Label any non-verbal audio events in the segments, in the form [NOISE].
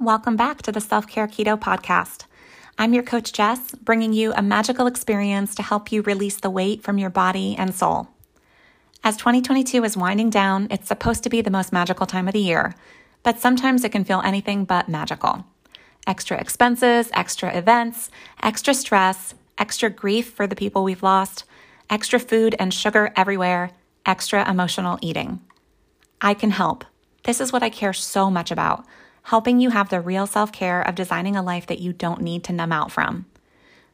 Welcome back to the Self Care Keto Podcast. I'm your coach, Jess, bringing you a magical experience to help you release the weight from your body and soul. As 2022 is winding down, it's supposed to be the most magical time of the year, but sometimes it can feel anything but magical. Extra expenses, extra events, extra stress, extra grief for the people we've lost, extra food and sugar everywhere, extra emotional eating. I can help. This is what I care so much about helping you have the real self care of designing a life that you don't need to numb out from.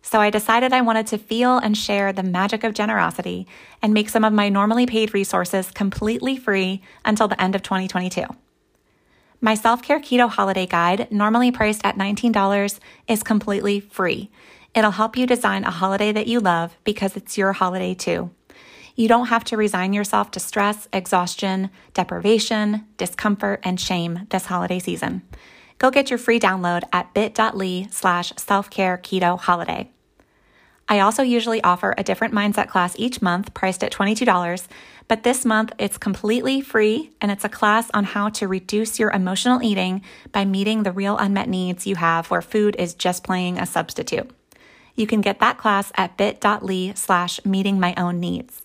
So I decided I wanted to feel and share the magic of generosity and make some of my normally paid resources completely free until the end of 2022. My self care keto holiday guide, normally priced at $19, is completely free. It'll help you design a holiday that you love because it's your holiday too. You don't have to resign yourself to stress, exhaustion, deprivation, discomfort, and shame this holiday season. Go get your free download at bit.ly slash self-care keto holiday. I also usually offer a different mindset class each month priced at $22, but this month it's completely free and it's a class on how to reduce your emotional eating by meeting the real unmet needs you have where food is just playing a substitute. You can get that class at bit.ly slash meeting my own needs.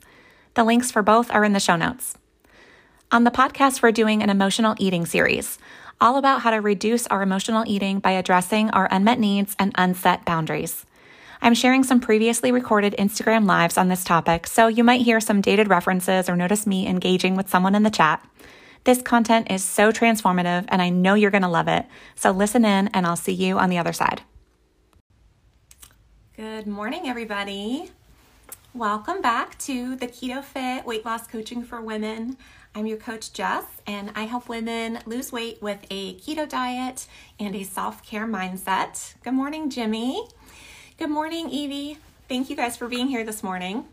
The links for both are in the show notes. On the podcast, we're doing an emotional eating series, all about how to reduce our emotional eating by addressing our unmet needs and unset boundaries. I'm sharing some previously recorded Instagram lives on this topic, so you might hear some dated references or notice me engaging with someone in the chat. This content is so transformative, and I know you're going to love it. So listen in, and I'll see you on the other side. Good morning, everybody. Welcome back to the Keto Fit Weight Loss Coaching for Women. I'm your coach, Jess, and I help women lose weight with a keto diet and a self care mindset. Good morning, Jimmy. Good morning, Evie. Thank you guys for being here this morning.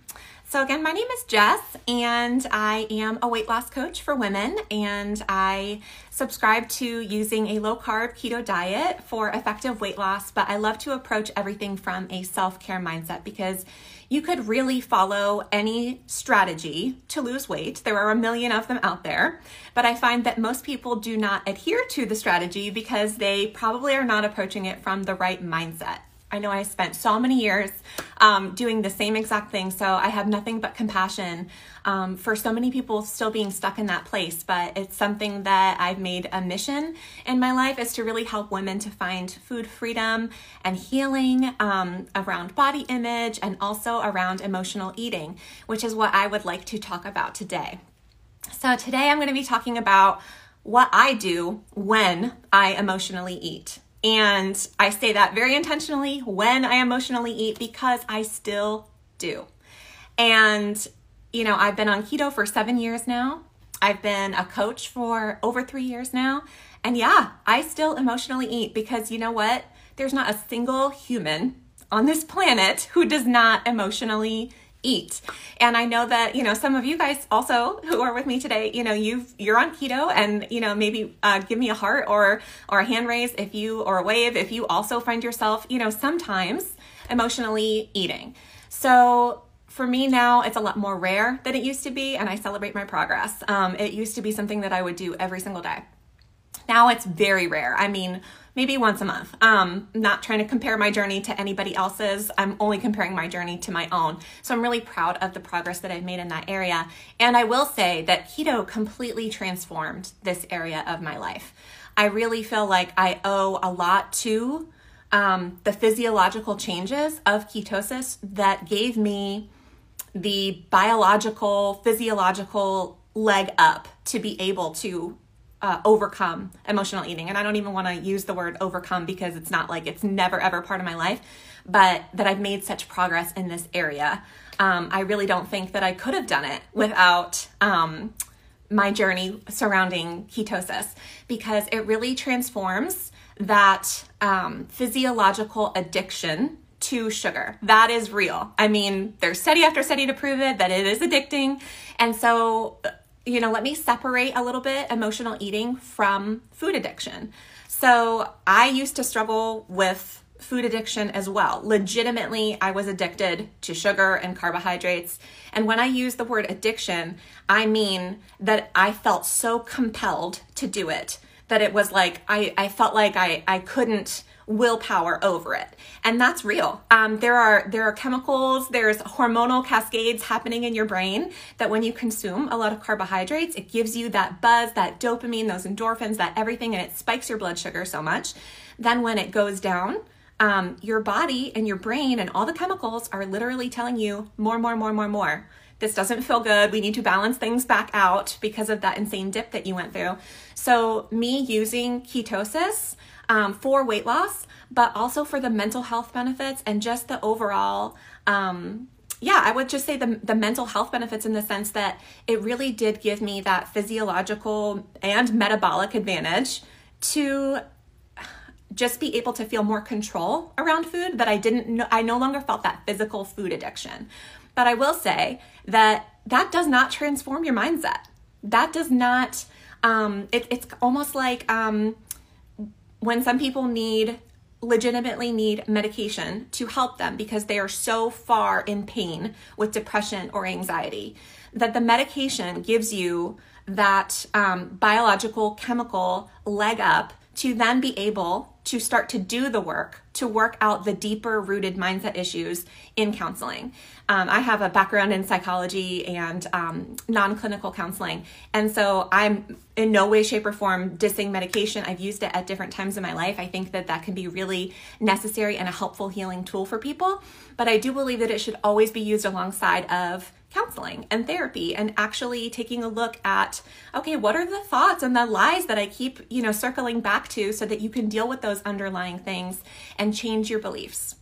So, again, my name is Jess, and I am a weight loss coach for women, and I subscribe to using a low carb keto diet for effective weight loss. But I love to approach everything from a self care mindset because you could really follow any strategy to lose weight. There are a million of them out there, but I find that most people do not adhere to the strategy because they probably are not approaching it from the right mindset. I know I spent so many years um, doing the same exact thing, so I have nothing but compassion um, for so many people still being stuck in that place. But it's something that I've made a mission in my life is to really help women to find food freedom and healing um, around body image and also around emotional eating, which is what I would like to talk about today. So today I'm going to be talking about what I do when I emotionally eat. And I say that very intentionally when I emotionally eat because I still do. And, you know, I've been on keto for seven years now. I've been a coach for over three years now. And yeah, I still emotionally eat because you know what? There's not a single human on this planet who does not emotionally eat. And I know that, you know, some of you guys also who are with me today, you know, you've, you're on keto and, you know, maybe uh, give me a heart or, or a hand raise if you, or a wave if you also find yourself, you know, sometimes emotionally eating. So for me now, it's a lot more rare than it used to be, and I celebrate my progress. Um, it used to be something that I would do every single day. Now it's very rare. I mean, maybe once a month. Um, not trying to compare my journey to anybody else's. I'm only comparing my journey to my own. So I'm really proud of the progress that I've made in that area. And I will say that keto completely transformed this area of my life. I really feel like I owe a lot to um, the physiological changes of ketosis that gave me the biological, physiological leg up to be able to uh, overcome emotional eating. And I don't even want to use the word overcome because it's not like it's never ever part of my life, but that I've made such progress in this area. Um, I really don't think that I could have done it without um, my journey surrounding ketosis because it really transforms that um, physiological addiction to sugar. That is real. I mean, there's study after study to prove it that it is addicting. And so you know, let me separate a little bit emotional eating from food addiction. So I used to struggle with food addiction as well. Legitimately, I was addicted to sugar and carbohydrates. And when I use the word addiction, I mean that I felt so compelled to do it that it was like I, I felt like I, I couldn't willpower over it and that's real um, there are there are chemicals there's hormonal cascades happening in your brain that when you consume a lot of carbohydrates it gives you that buzz that dopamine those endorphins that everything and it spikes your blood sugar so much then when it goes down um, your body and your brain and all the chemicals are literally telling you more more more more more this doesn't feel good. We need to balance things back out because of that insane dip that you went through. So, me using ketosis um, for weight loss, but also for the mental health benefits and just the overall. Um, yeah, I would just say the, the mental health benefits in the sense that it really did give me that physiological and metabolic advantage to just be able to feel more control around food that I didn't know, I no longer felt that physical food addiction. But I will say that that does not transform your mindset. That does not, um, it, it's almost like um, when some people need legitimately need medication to help them because they are so far in pain with depression or anxiety that the medication gives you that um, biological chemical leg up to then be able to start to do the work to work out the deeper rooted mindset issues in counseling. Um, I have a background in psychology and um, non clinical counseling. And so I'm in no way, shape, or form dissing medication. I've used it at different times in my life. I think that that can be really necessary and a helpful healing tool for people. But I do believe that it should always be used alongside of counseling and therapy and actually taking a look at okay what are the thoughts and the lies that i keep you know circling back to so that you can deal with those underlying things and change your beliefs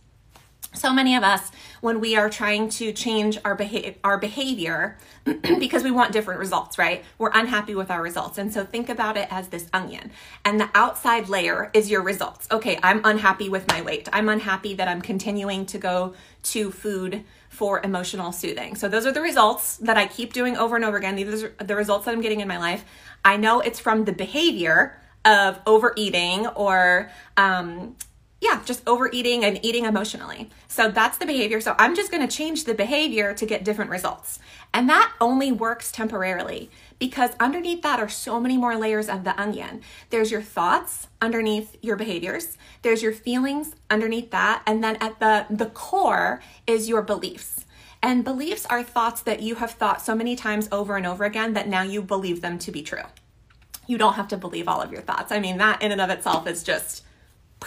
so many of us when we are trying to change our behavior our behavior [CLEARS THROAT] because we want different results right we're unhappy with our results and so think about it as this onion and the outside layer is your results okay i'm unhappy with my weight i'm unhappy that i'm continuing to go to food for emotional soothing. So those are the results that I keep doing over and over again. These are the results that I'm getting in my life. I know it's from the behavior of overeating or um, yeah, just overeating and eating emotionally. So that's the behavior. So I'm just going to change the behavior to get different results. And that only works temporarily because underneath that are so many more layers of the onion. There's your thoughts underneath your behaviors, there's your feelings underneath that, and then at the the core is your beliefs. And beliefs are thoughts that you have thought so many times over and over again that now you believe them to be true. You don't have to believe all of your thoughts. I mean, that in and of itself is just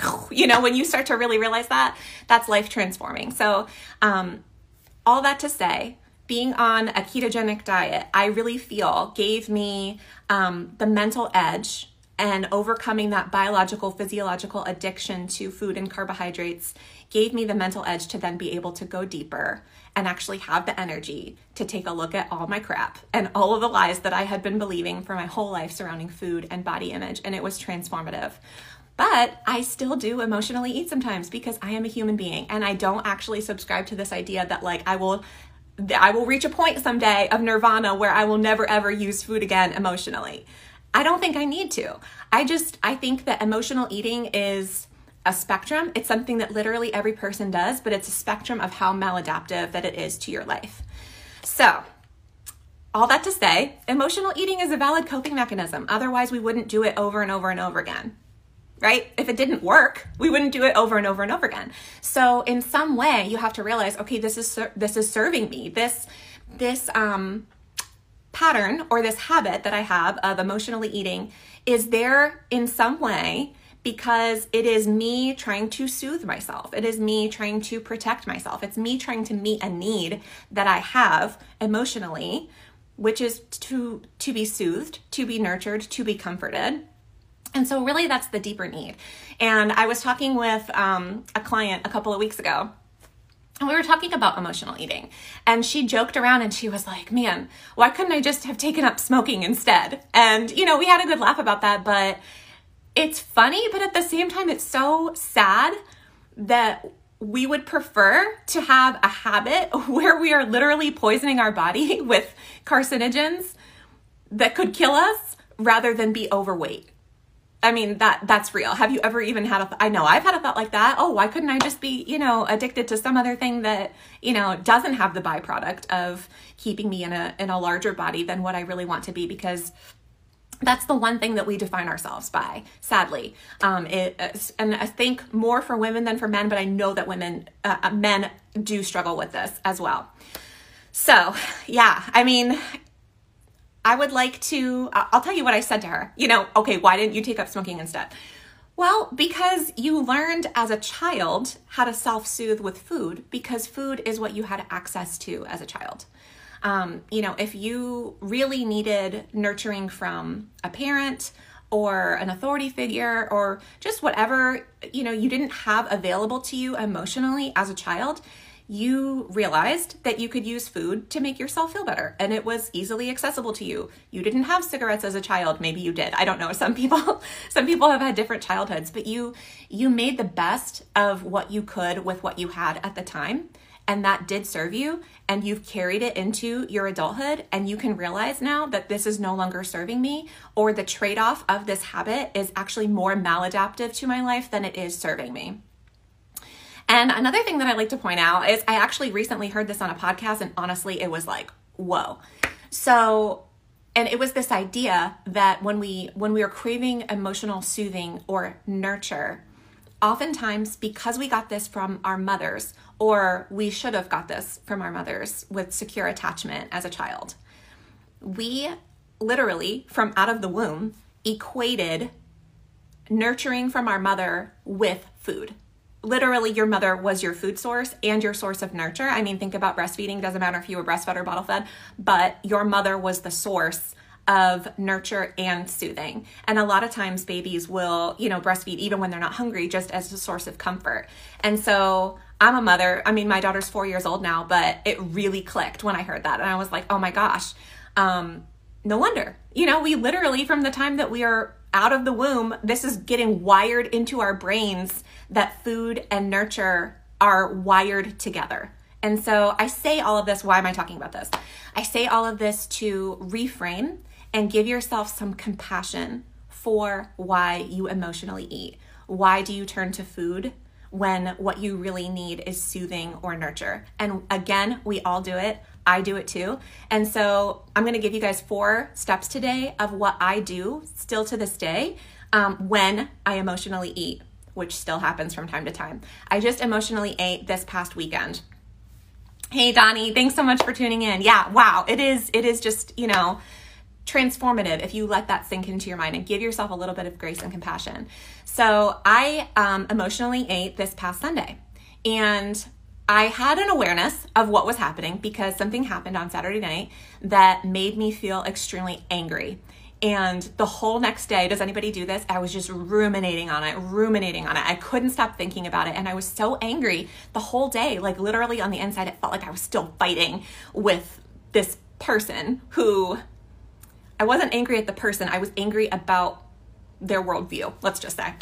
[LAUGHS] you know, when you start to really realize that, that's life transforming. So, um, all that to say, being on a ketogenic diet, I really feel gave me um, the mental edge and overcoming that biological, physiological addiction to food and carbohydrates gave me the mental edge to then be able to go deeper and actually have the energy to take a look at all my crap and all of the lies that I had been believing for my whole life surrounding food and body image. And it was transformative. But I still do emotionally eat sometimes because I am a human being and I don't actually subscribe to this idea that like I will I will reach a point someday of nirvana where I will never ever use food again emotionally. I don't think I need to. I just, I think that emotional eating is a spectrum. It's something that literally every person does, but it's a spectrum of how maladaptive that it is to your life. So, all that to say, emotional eating is a valid coping mechanism. Otherwise, we wouldn't do it over and over and over again right? If it didn't work, we wouldn't do it over and over and over again. So in some way, you have to realize, okay, this is this is serving me. This this um pattern or this habit that I have of emotionally eating is there in some way because it is me trying to soothe myself. It is me trying to protect myself. It's me trying to meet a need that I have emotionally, which is to to be soothed, to be nurtured, to be comforted. And so, really, that's the deeper need. And I was talking with um, a client a couple of weeks ago, and we were talking about emotional eating. And she joked around and she was like, Man, why couldn't I just have taken up smoking instead? And, you know, we had a good laugh about that, but it's funny, but at the same time, it's so sad that we would prefer to have a habit [LAUGHS] where we are literally poisoning our body [LAUGHS] with carcinogens that could kill us rather than be overweight. I mean that that's real. Have you ever even had a th- I know I've had a thought like that. Oh, why couldn't I just be, you know, addicted to some other thing that, you know, doesn't have the byproduct of keeping me in a in a larger body than what I really want to be because that's the one thing that we define ourselves by sadly um, it, and i think more for women than for men but i know that women uh, uh, men do struggle with this as well so yeah i mean i would like to i'll tell you what i said to her you know okay why didn't you take up smoking instead well, because you learned as a child how to self soothe with food because food is what you had access to as a child. Um, you know, if you really needed nurturing from a parent or an authority figure or just whatever, you know, you didn't have available to you emotionally as a child, you realized that you could use food to make yourself feel better and it was easily accessible to you. You didn't have cigarettes as a child, maybe you did. I don't know. [LAUGHS] Some people some people have had different childhoods, but you you made the best of what you could with what you had at the time and that did serve you and you've carried it into your adulthood and you can realize now that this is no longer serving me or the trade-off of this habit is actually more maladaptive to my life than it is serving me. And another thing that I like to point out is I actually recently heard this on a podcast, and honestly, it was like, whoa. So, and it was this idea that when we when we are craving emotional soothing or nurture, oftentimes because we got this from our mothers, or we should have got this from our mothers with secure attachment as a child, we literally from out of the womb equated nurturing from our mother with food literally your mother was your food source and your source of nurture. I mean, think about breastfeeding, doesn't matter if you were breastfed or bottle fed, but your mother was the source of nurture and soothing. And a lot of times babies will, you know, breastfeed even when they're not hungry just as a source of comfort. And so I'm a mother. I mean, my daughter's 4 years old now, but it really clicked when I heard that and I was like, "Oh my gosh." Um no wonder. You know, we literally from the time that we are out of the womb, this is getting wired into our brains that food and nurture are wired together. And so I say all of this. Why am I talking about this? I say all of this to reframe and give yourself some compassion for why you emotionally eat. Why do you turn to food when what you really need is soothing or nurture? And again, we all do it. I do it too. And so I'm going to give you guys four steps today of what I do still to this day um, when I emotionally eat, which still happens from time to time. I just emotionally ate this past weekend. Hey Donnie, thanks so much for tuning in. Yeah, wow, it is it is just, you know, transformative if you let that sink into your mind and give yourself a little bit of grace and compassion. So, I um, emotionally ate this past Sunday. And I had an awareness of what was happening because something happened on Saturday night that made me feel extremely angry. And the whole next day, does anybody do this? I was just ruminating on it, ruminating on it. I couldn't stop thinking about it. And I was so angry the whole day. Like, literally on the inside, it felt like I was still fighting with this person who I wasn't angry at the person, I was angry about their worldview, let's just say.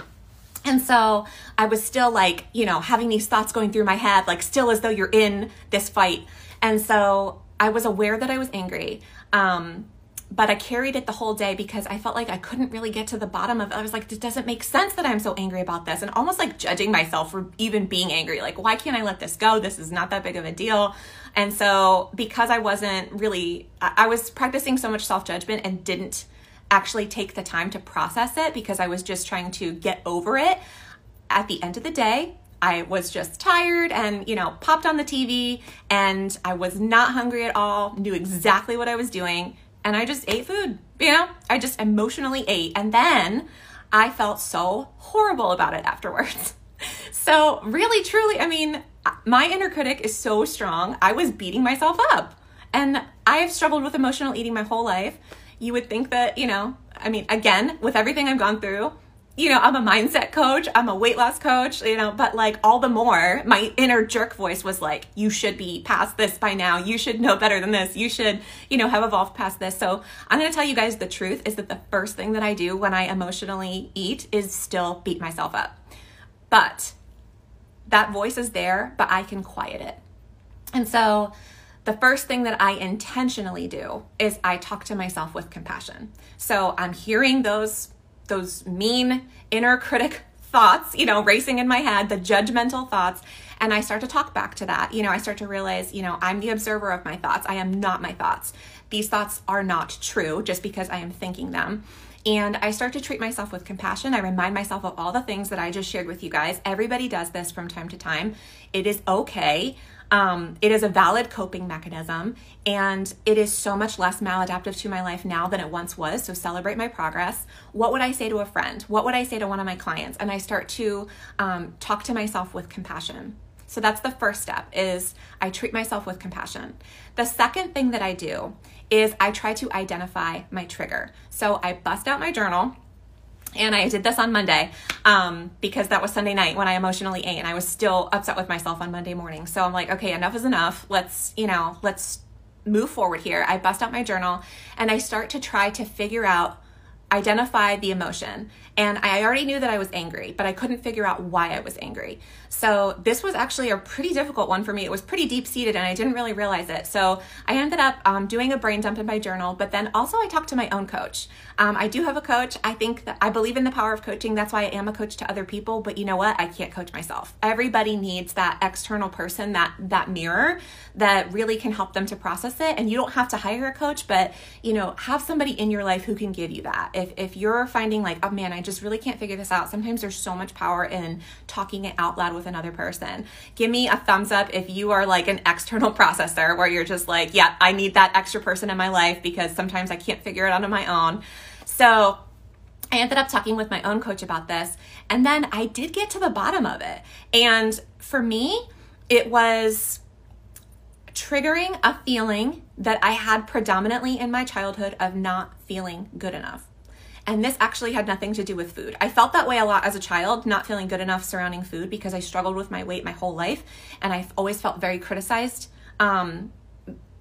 And so I was still like, you know, having these thoughts going through my head, like still as though you're in this fight. And so I was aware that I was angry. Um, but I carried it the whole day because I felt like I couldn't really get to the bottom of it. I was like, it doesn't make sense that I'm so angry about this. And almost like judging myself for even being angry. Like, why can't I let this go? This is not that big of a deal. And so, because I wasn't really, I was practicing so much self judgment and didn't actually take the time to process it because I was just trying to get over it. At the end of the day, I was just tired and, you know, popped on the TV and I was not hungry at all, knew exactly what I was doing, and I just ate food. You know, I just emotionally ate. And then I felt so horrible about it afterwards. [LAUGHS] So, really, truly, I mean, my inner critic is so strong. I was beating myself up. And I have struggled with emotional eating my whole life you would think that, you know, I mean, again, with everything I've gone through, you know, I'm a mindset coach, I'm a weight loss coach, you know, but like all the more, my inner jerk voice was like, you should be past this by now. You should know better than this. You should, you know, have evolved past this. So I'm going to tell you guys the truth is that the first thing that I do when I emotionally eat is still beat myself up. But that voice is there, but I can quiet it. And so the first thing that I intentionally do is I talk to myself with compassion. So I'm hearing those those mean inner critic thoughts, you know, racing in my head, the judgmental thoughts. And I start to talk back to that. You know, I start to realize, you know, I'm the observer of my thoughts. I am not my thoughts. These thoughts are not true just because I am thinking them. And I start to treat myself with compassion. I remind myself of all the things that I just shared with you guys. Everybody does this from time to time. It is okay. Um, it is a valid coping mechanism and it is so much less maladaptive to my life now than it once was. So celebrate my progress. What would I say to a friend? What would I say to one of my clients? And I start to um, talk to myself with compassion. So that's the first step is I treat myself with compassion. The second thing that I do is I try to identify my trigger. So I bust out my journal and I did this on Monday um, because that was Sunday night when I emotionally ate, and I was still upset with myself on Monday morning. So I'm like, okay, enough is enough. Let's, you know, let's move forward here. I bust out my journal and I start to try to figure out, identify the emotion. And I already knew that I was angry, but I couldn't figure out why I was angry. So this was actually a pretty difficult one for me. It was pretty deep seated and I didn't really realize it. So I ended up um, doing a brain dump in my journal, but then also I talked to my own coach. Um, I do have a coach. I think that I believe in the power of coaching. That's why I am a coach to other people. But you know what? I can't coach myself. Everybody needs that external person, that that mirror that really can help them to process it. And you don't have to hire a coach, but you know, have somebody in your life who can give you that. If if you're finding like, oh man, I just really can't figure this out. Sometimes there's so much power in talking it out loud with another person. Give me a thumbs up if you are like an external [LAUGHS] processor where you're just like, yeah, I need that extra person in my life because sometimes I can't figure it out on my own. So I ended up talking with my own coach about this, and then I did get to the bottom of it. And for me, it was triggering a feeling that I had predominantly in my childhood of not feeling good enough. And this actually had nothing to do with food. I felt that way a lot as a child, not feeling good enough surrounding food because I struggled with my weight my whole life. And I've always felt very criticized um,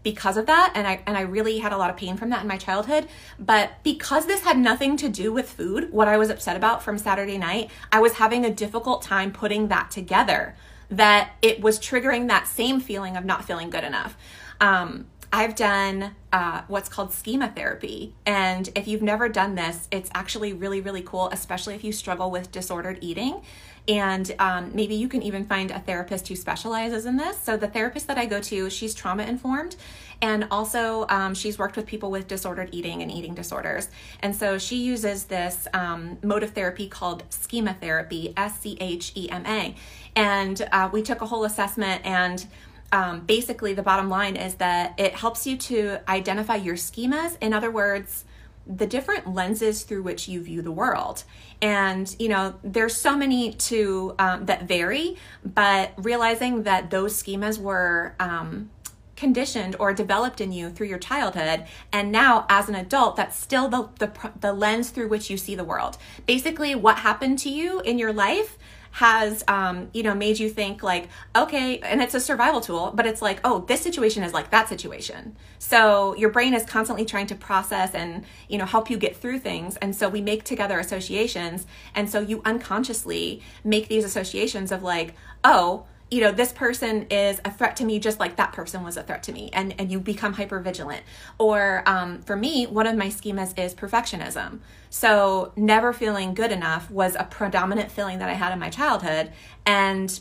because of that and I and I really had a lot of pain from that in my childhood but because this had nothing to do with food what I was upset about from Saturday night I was having a difficult time putting that together that it was triggering that same feeling of not feeling good enough um, I've done uh, what's called schema therapy. And if you've never done this, it's actually really, really cool, especially if you struggle with disordered eating. And um, maybe you can even find a therapist who specializes in this. So, the therapist that I go to, she's trauma informed. And also, um, she's worked with people with disordered eating and eating disorders. And so, she uses this um, mode of therapy called schema therapy, S C H E M A. And uh, we took a whole assessment and um, basically the bottom line is that it helps you to identify your schemas. In other words, the different lenses through which you view the world and you know there's so many to um, that vary but realizing that those schemas were um, conditioned or developed in you through your childhood and now as an adult that's still the, the the lens through which you see the world basically what happened to you in your life has um, you know made you think like okay and it's a survival tool but it's like oh this situation is like that situation. So your brain is constantly trying to process and you know help you get through things. And so we make together associations. And so you unconsciously make these associations of like oh you know this person is a threat to me just like that person was a threat to me. And and you become hyper vigilant or um, for me one of my schemas is perfectionism. So never feeling good enough was a predominant feeling that i had in my childhood. And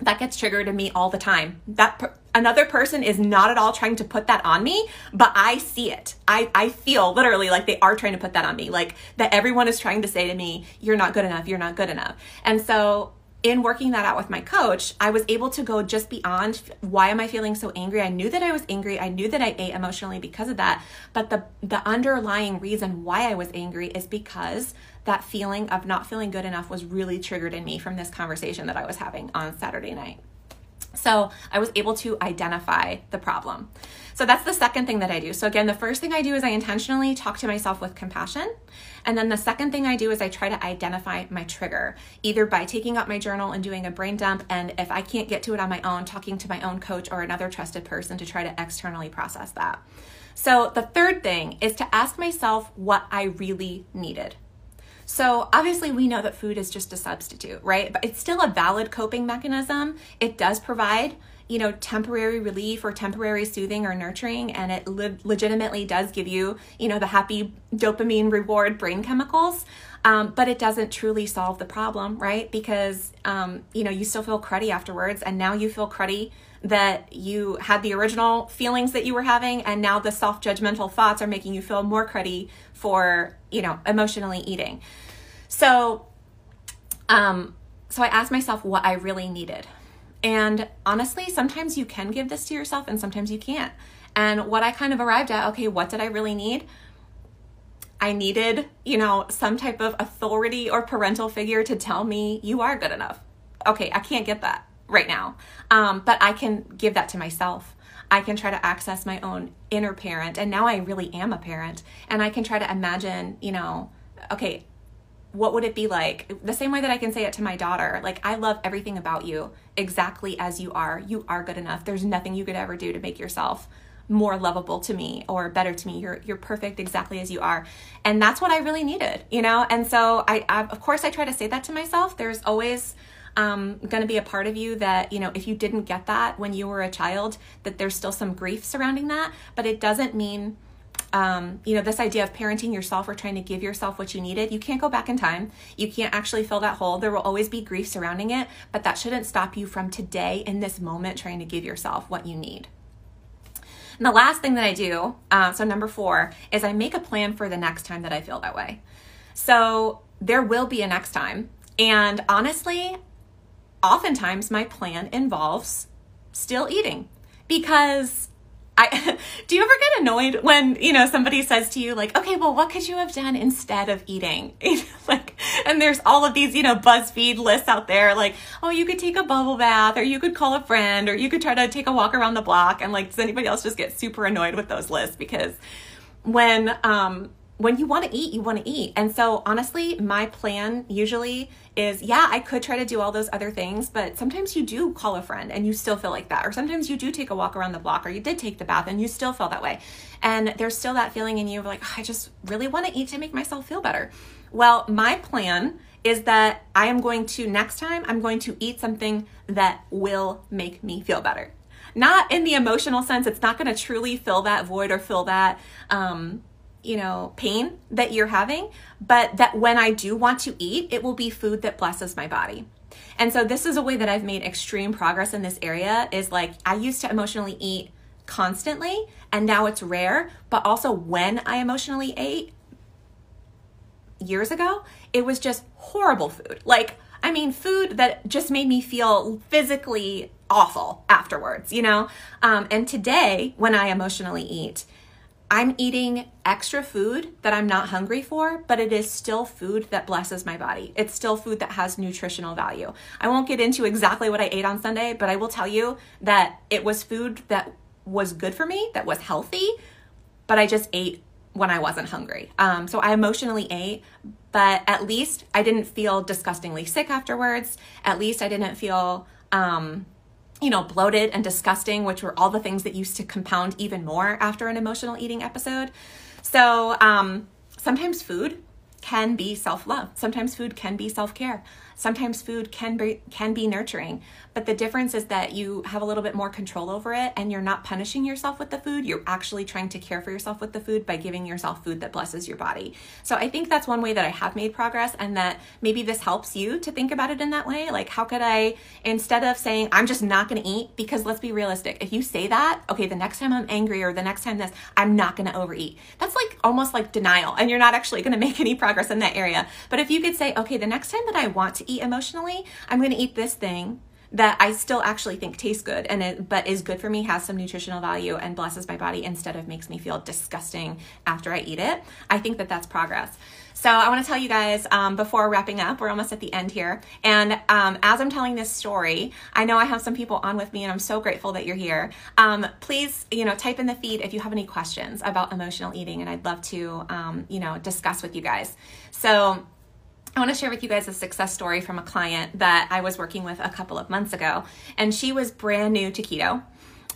that gets triggered in me all the time. That per- another person is not at all trying to put that on me but i see it. I, I feel literally like they are trying to put that on me. Like that everyone is trying to say to me you're not good enough. You're not good enough. And so in working that out with my coach, I was able to go just beyond why am I feeling so angry? I knew that I was angry. I knew that I ate emotionally because of that. But the the underlying reason why I was angry is because that feeling of not feeling good enough was really triggered in me from this conversation that I was having on Saturday night. So I was able to identify the problem. So that's the second thing that I do. So again, the first thing I do is I intentionally talk to myself with compassion. And then the second thing I do is I try to identify my trigger, either by taking out my journal and doing a brain dump. And if I can't get to it on my own, talking to my own coach or another trusted person to try to externally process that. So the third thing is to ask myself what I really needed. So, obviously, we know that food is just a substitute, right? But it's still a valid coping mechanism. It does provide, you know, temporary relief or temporary soothing or nurturing, and it le- legitimately does give you, you know, the happy dopamine reward brain chemicals. Um, but it doesn't truly solve the problem, right? Because, um, you know, you still feel cruddy afterwards, and now you feel cruddy that you had the original feelings that you were having, and now the self judgmental thoughts are making you feel more cruddy for, you know, emotionally eating. So, um, so I asked myself what I really needed. And honestly, sometimes you can give this to yourself and sometimes you can't. And what I kind of arrived at, okay, what did I really need? I needed, you know, some type of authority or parental figure to tell me you are good enough. Okay, I can't get that right now. Um, but I can give that to myself. I can try to access my own inner parent. And now I really am a parent. And I can try to imagine, you know, okay, what would it be like? The same way that I can say it to my daughter, like, I love everything about you exactly as you are. You are good enough. There's nothing you could ever do to make yourself more lovable to me or better to me. You're you're perfect exactly as you are. And that's what I really needed, you know? And so I, I of course I try to say that to myself. There's always um, going to be a part of you that, you know, if you didn't get that when you were a child, that there's still some grief surrounding that. But it doesn't mean, um, you know, this idea of parenting yourself or trying to give yourself what you needed, you can't go back in time. You can't actually fill that hole. There will always be grief surrounding it, but that shouldn't stop you from today in this moment trying to give yourself what you need. And the last thing that I do, uh, so number four, is I make a plan for the next time that I feel that way. So there will be a next time. And honestly, oftentimes my plan involves still eating. Because I [LAUGHS] do you ever get annoyed when you know somebody says to you like okay well what could you have done instead of eating? [LAUGHS] Like and there's all of these you know BuzzFeed lists out there like oh you could take a bubble bath or you could call a friend or you could try to take a walk around the block and like does anybody else just get super annoyed with those lists? Because when um when you want to eat, you want to eat. And so, honestly, my plan usually is yeah, I could try to do all those other things, but sometimes you do call a friend and you still feel like that. Or sometimes you do take a walk around the block or you did take the bath and you still feel that way. And there's still that feeling in you of like, oh, I just really want to eat to make myself feel better. Well, my plan is that I am going to, next time, I'm going to eat something that will make me feel better. Not in the emotional sense, it's not going to truly fill that void or fill that. Um, you know, pain that you're having, but that when I do want to eat, it will be food that blesses my body. And so this is a way that I've made extreme progress in this area is like I used to emotionally eat constantly and now it's rare, but also when I emotionally ate years ago, it was just horrible food. Like I mean, food that just made me feel physically awful afterwards, you know? Um, and today, when I emotionally eat, I'm eating extra food that I'm not hungry for, but it is still food that blesses my body. It's still food that has nutritional value. I won't get into exactly what I ate on Sunday, but I will tell you that it was food that was good for me, that was healthy, but I just ate when I wasn't hungry. Um, so I emotionally ate, but at least I didn't feel disgustingly sick afterwards. At least I didn't feel um, you know, bloated and disgusting, which were all the things that used to compound even more after an emotional eating episode. So um, sometimes food can be self love. Sometimes food can be self care. Sometimes food can be can be nurturing, but the difference is that you have a little bit more control over it and you're not punishing yourself with the food. You're actually trying to care for yourself with the food by giving yourself food that blesses your body. So I think that's one way that I have made progress and that maybe this helps you to think about it in that way. Like how could I instead of saying I'm just not going to eat because let's be realistic. If you say that, okay, the next time I'm angry or the next time this, I'm not going to overeat. That's like almost like denial and you're not actually going to make any progress in that area. But if you could say, okay, the next time that I want to eat emotionally, I'm going to eat this thing that I still actually think tastes good and it, but is good for me, has some nutritional value and blesses my body instead of makes me feel disgusting after I eat it. I think that that's progress. So I want to tell you guys um, before wrapping up, we're almost at the end here. And um, as I'm telling this story, I know I have some people on with me, and I'm so grateful that you're here. Um, please, you know, type in the feed if you have any questions about emotional eating, and I'd love to, um, you know, discuss with you guys. So I want to share with you guys a success story from a client that I was working with a couple of months ago. And she was brand new to keto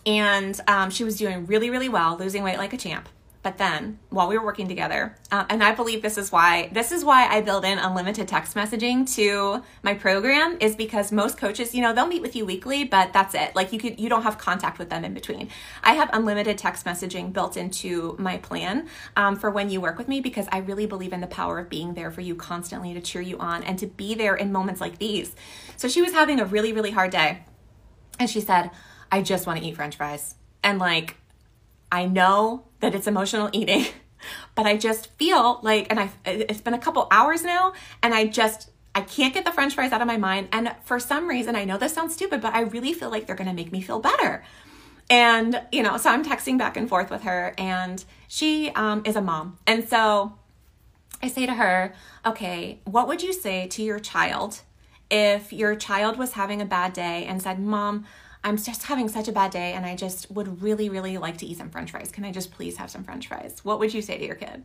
and um, she was doing really, really well, losing weight like a champ. But then while we were working together, uh, and I believe this is why this is why I build in unlimited text messaging to my program is because most coaches, you know, they'll meet with you weekly, but that's it. Like you could you don't have contact with them in between. I have unlimited text messaging built into my plan um, for when you work with me because I really believe in the power of being there for you constantly to cheer you on and to be there in moments like these. So she was having a really really hard day, and she said, "I just want to eat French fries," and like I know that it's emotional eating, [LAUGHS] but I just feel like, and I, it's been a couple hours now, and I just, I can't get the french fries out of my mind. And for some reason, I know this sounds stupid, but I really feel like they're to make me feel better. And, you know, so I'm texting back and forth with her, and she um, is a mom. And so I say to her, okay, what would you say to your child if your child was having a bad day and said, Mom, I'm just having such a bad day and I just would really, really like to eat some french fries. Can I just please have some french fries? What would you say to your kid?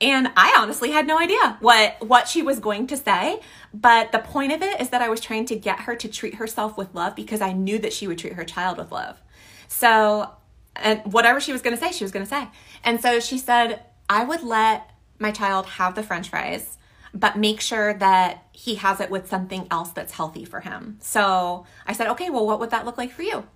And I honestly had no idea what what she was going to say, but the point of it is that I was trying to get her to treat herself with love because I knew that she would treat her child with love. So, and whatever she was going to say, she was going to say. And so she said, "I would let my child have the french fries but make sure that he has it with something else that's healthy for him. So I said, okay, well, what would that look like for you?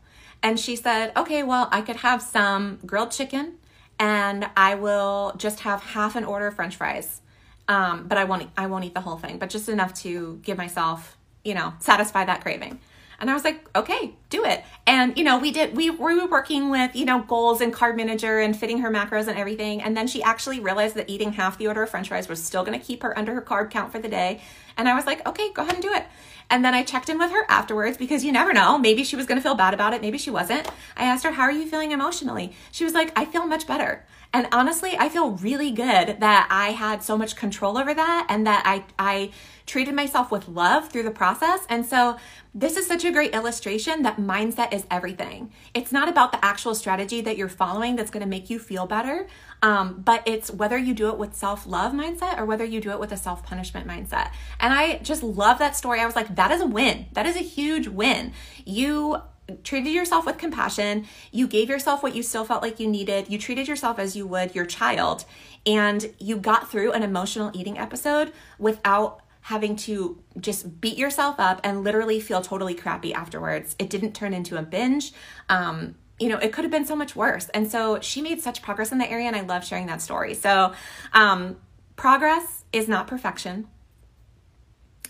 And she said, okay, well, I could have some grilled chicken and I will just have half an order of french fries. Um, but I won't, I won't eat the whole thing, but just enough to give myself, you know, satisfy that craving. And I was like, okay, do it. And, you know, we did, we, we were working with, you know, goals and Carb Manager and fitting her macros and everything. And then she actually realized that eating half the order of french fries was still going to keep her under her carb count for the day. And I was like, okay, go ahead and do it. And then I checked in with her afterwards because you never know. Maybe she was going to feel bad about it. Maybe she wasn't. I asked her, how are you feeling emotionally? She was like, I feel much better. And honestly, I feel really good that I had so much control over that and that I, I treated myself with love through the process. And so this is such a great illustration that mindset is everything. It's not about the actual strategy that you're following that's going to make you feel better, um, but it's whether you do it with self love mindset or whether you do it with a self punishment mindset. And I just love that story. I was like, that is a win. That is a huge win. You treated yourself with compassion. You gave yourself what you still felt like you needed. You treated yourself as you would your child. And you got through an emotional eating episode without having to just beat yourself up and literally feel totally crappy afterwards. It didn't turn into a binge. Um, you know, it could have been so much worse. And so she made such progress in that area, and I love sharing that story. So, um, progress is not perfection.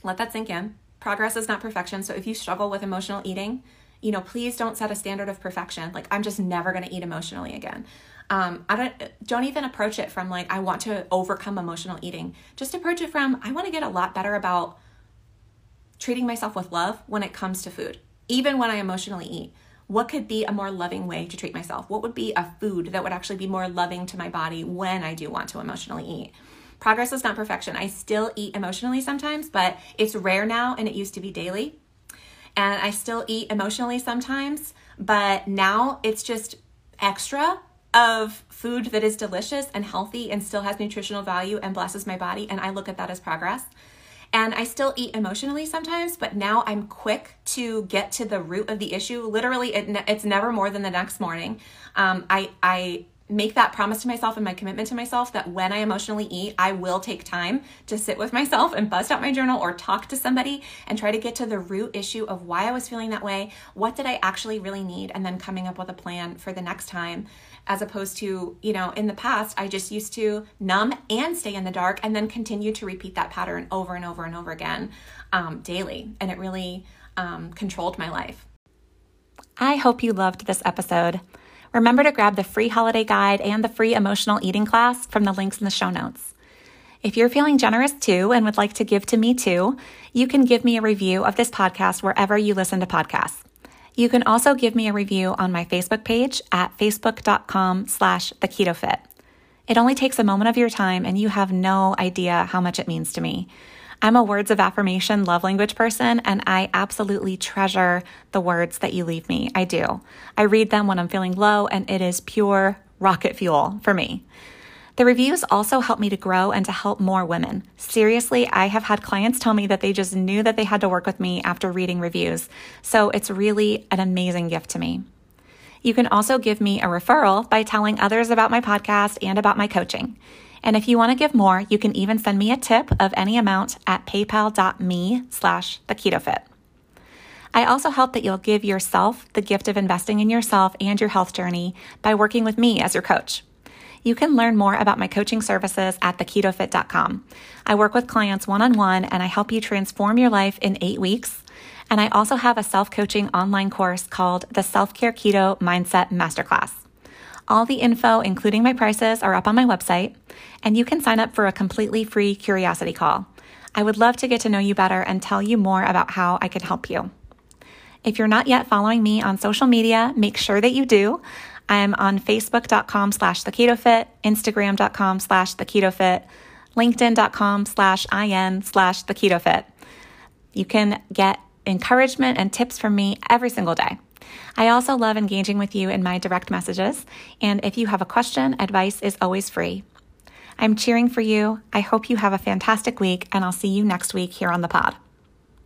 Let that sink in. Progress is not perfection. So, if you struggle with emotional eating, you know, please don't set a standard of perfection. Like, I'm just never going to eat emotionally again. Um, I don't don't even approach it from like I want to overcome emotional eating. Just approach it from I want to get a lot better about treating myself with love when it comes to food, even when I emotionally eat. What could be a more loving way to treat myself? What would be a food that would actually be more loving to my body when I do want to emotionally eat? Progress is not perfection. I still eat emotionally sometimes, but it's rare now and it used to be daily. And I still eat emotionally sometimes, but now it's just extra of food that is delicious and healthy and still has nutritional value and blesses my body. And I look at that as progress. And I still eat emotionally sometimes, but now I'm quick to get to the root of the issue. Literally, it, it's never more than the next morning. Um, I, I make that promise to myself and my commitment to myself that when I emotionally eat, I will take time to sit with myself and bust out my journal or talk to somebody and try to get to the root issue of why I was feeling that way. What did I actually really need? And then coming up with a plan for the next time, as opposed to, you know, in the past, I just used to numb and stay in the dark and then continue to repeat that pattern over and over and over again um, daily. And it really um, controlled my life. I hope you loved this episode. Remember to grab the free holiday guide and the free emotional eating class from the links in the show notes. If you're feeling generous too and would like to give to me too, you can give me a review of this podcast wherever you listen to podcasts. You can also give me a review on my Facebook page at facebook.com slash the keto fit. It only takes a moment of your time and you have no idea how much it means to me. I'm a words of affirmation love language person, and I absolutely treasure the words that you leave me. I do. I read them when I'm feeling low, and it is pure rocket fuel for me. The reviews also help me to grow and to help more women. Seriously, I have had clients tell me that they just knew that they had to work with me after reading reviews. So it's really an amazing gift to me. You can also give me a referral by telling others about my podcast and about my coaching. And if you want to give more, you can even send me a tip of any amount at paypal.me slash the keto fit. I also hope that you'll give yourself the gift of investing in yourself and your health journey by working with me as your coach. You can learn more about my coaching services at theketofit.com. I work with clients one on one and I help you transform your life in eight weeks. And I also have a self coaching online course called the Self Care Keto Mindset Masterclass. All the info, including my prices, are up on my website, and you can sign up for a completely free curiosity call. I would love to get to know you better and tell you more about how I can help you. If you're not yet following me on social media, make sure that you do. I'm on facebook.com slash the keto fit, instagram.com slash the keto fit, linkedin.com slash in slash the keto fit. You can get encouragement and tips from me every single day. I also love engaging with you in my direct messages, and if you have a question, advice is always free. I'm cheering for you. I hope you have a fantastic week, and I'll see you next week here on the pod.